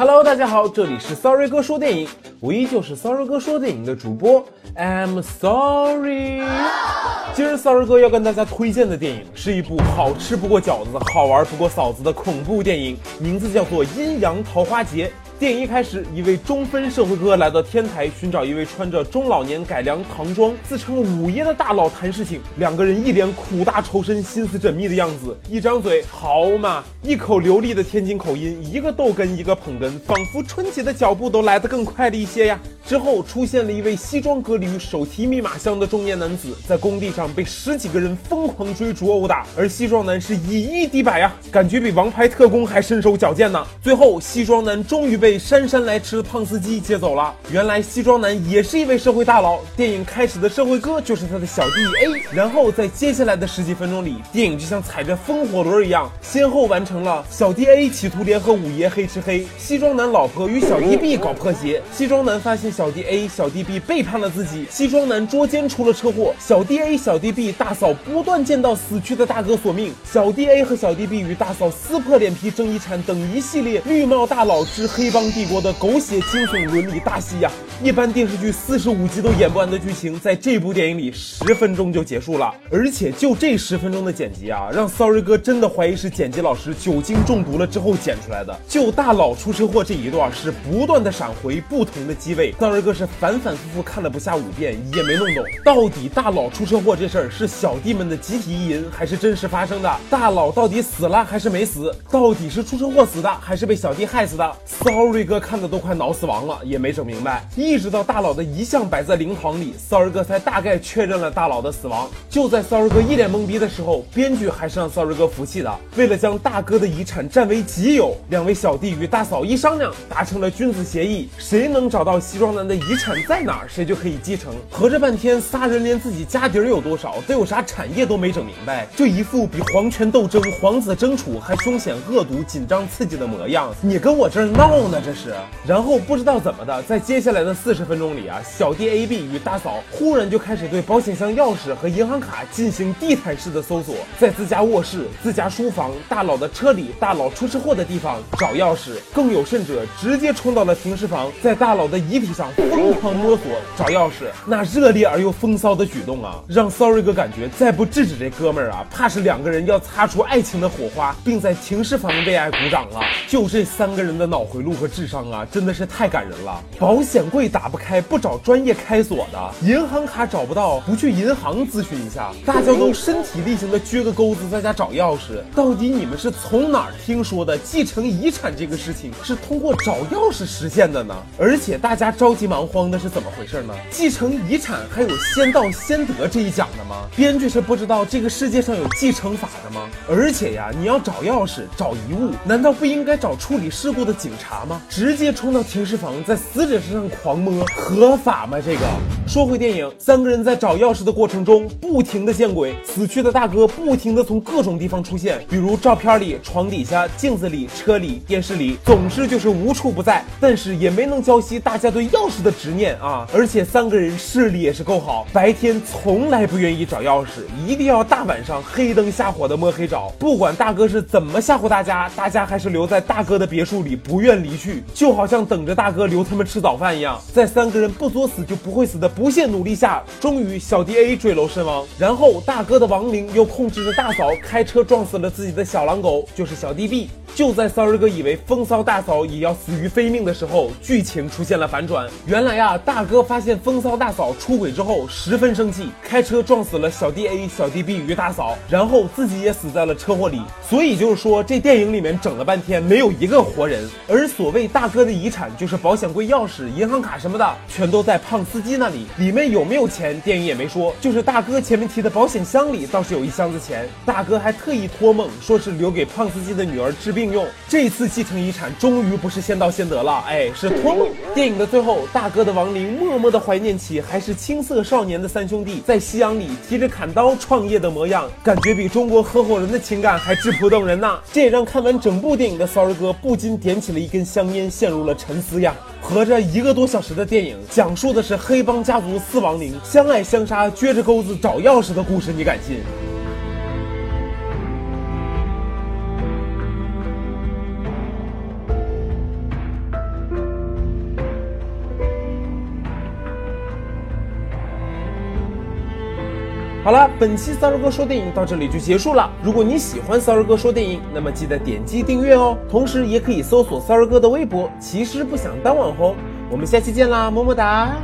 Hello，大家好，这里是 Sorry 哥说电影，我依旧是 Sorry 哥说电影的主播，I'm sorry。今儿 Sorry 哥要跟大家推荐的电影是一部好吃不过饺子，好玩不过嫂子的恐怖电影，名字叫做《阴阳桃花劫》。电影一开始，一位中分社会哥来到天台寻找一位穿着中老年改良唐装、自称午夜的大佬谈事情。两个人一脸苦大仇深、心思缜密的样子，一张嘴好嘛，一口流利的天津口音，一个逗哏一个捧哏，仿佛春节的脚步都来得更快了一些呀。之后出现了一位西装革履、手提密码箱的中年男子，在工地上被十几个人疯狂追逐殴打，而西装男是以一敌百呀，感觉比王牌特工还身手矫健呢。最后，西装男终于被姗姗来迟的胖司机接走了。原来西装男也是一位社会大佬，电影开始的社会哥就是他的小弟 A。然后在接下来的十几分钟里，电影就像踩着风火轮一样，先后完成了小弟 A 企图联合五爷黑吃黑，西装男老婆与小弟 B 搞破鞋，西装男发现小弟 A、小弟 B 背叛了自己，西装男捉奸出了车祸，小弟 A、小弟 B 大嫂不断见到死去的大哥索命，小弟 A 和小弟 B 与大嫂撕破脸皮争遗产等一系列绿帽大佬之黑帮帝国的狗血惊悚伦理大戏呀！一般电视剧四十五集都演不完的剧情，在这部电影里十分钟就结束了，而且就这十分钟的剪辑啊，让 Sorry 哥真的怀疑是剪辑老师酒精中毒了之后剪出来的。就大佬出车祸这一段是不断的闪回不同的机位，Sorry 哥是反反复复看了不下五遍，也没弄懂到底大佬出车祸这事儿是小弟们的集体意淫，还是真实发生的？大佬到底死了还是没死？到底是出车祸死的，还是被小弟害死的？Sorry 哥看的都快脑死亡了，也没整明白。一一直到大佬的遗像摆在灵堂里，Sorry 哥才大概确认了大佬的死亡。就在 Sorry 哥一脸懵逼的时候，编剧还是让 Sorry 哥服气的。为了将大哥的遗产占为己有，两位小弟与大嫂一商量，达成了君子协议，谁能找到西装男的遗产在哪儿，谁就可以继承。合着半天，仨人连自己家底儿有多少，都有啥产业都没整明白，这一副比皇权斗争、皇子争储还凶险恶毒、紧张刺激的模样，你跟我这儿闹呢？这是。然后不知道怎么的，在接下来的四十分钟里啊，小弟 A、B 与大嫂忽然就开始对保险箱钥匙和银行卡进行地毯式的搜索，在自家卧室、自家书房、大佬的车里、大佬出车祸的地方找钥匙，更有甚者，直接冲到了停尸房，在大佬的遗体上疯狂摸索找钥匙。那热烈而又风骚的举动啊，让 Sorry 哥感觉再不制止这哥们儿啊，怕是两个人要擦出爱情的火花，并在停尸房为爱鼓掌了。就这三个人的脑回路和智商啊，真的是太感人了。保险柜打不开，不找专业开锁的；银行卡找不到，不去银行咨询一下。大家都身体力行的撅个钩子在家找钥匙，到底你们是从哪儿听说的继承遗产这个事情是通过找钥匙实现的呢？而且大家着急忙慌的是怎么回事呢？继承遗产还有先到先得这一讲的吗？编剧是不知道这个世界上有继承法的吗？而且呀，你要找钥匙、找遗物，难道不应该找处理事故的警察吗？直接冲到停尸房，在死者身上狂摸，合法吗？这个说回电影，三个人在找钥匙的过程中，不停的见鬼，死去的大哥不停的从各种地方出现，比如照片里、床底下、镜子里、车里、电视里，总之就是无处不在。但是也没能浇熄大家对钥匙的执念啊！而且三个人视力也是够好，白天从来不愿意找钥匙，一定要大晚上黑灯瞎火的摸黑找。不管大哥是怎么吓唬大家，大家还是留在大哥的别墅里不愿离去，就好像等着大哥留他们吃早饭一样。在三个人不作死就不会死的不懈努力下，终于小弟 A 坠楼身亡。然后大哥的亡灵又控制着大嫂开车撞死了自己的小狼狗，就是小弟 B。就在骚二哥以为风骚大嫂也要死于非命的时候，剧情出现了反转。原来啊，大哥发现风骚大嫂出轨之后，十分生气，开车撞死了小弟 A、小弟 B 与大嫂，然后自己也死在了车祸里。所以就是说，这电影里面整了半天没有一个活人。而所谓大哥的遗产，就是保险柜钥匙、银行卡什么的，全都在胖司机那里。里面有没有钱，电影也没说。就是大哥前面提的保险箱里倒是有一箱子钱，大哥还特意托梦说是留给胖司机的女儿治病应用。这次继承遗产终于不是先到先得了，哎，是托梦。电影的最后，大哥的亡灵默默的怀念起还是青涩少年的三兄弟在夕阳里提着砍刀创业的模样，感觉比中国合伙人的情感还质朴动人呐。这也让看完整部电影的 Sorry 哥不禁点起了一根香烟，陷入了沉思呀。合着一个多小时的电影，讲述的是黑帮家族四亡灵相爱相杀、撅着钩子找钥匙的故事，你敢信？好了，本期骚儿哥说电影到这里就结束了。如果你喜欢骚儿哥说电影，那么记得点击订阅哦。同时也可以搜索骚儿哥的微博，其实不想当网红。我们下期见啦，么么哒。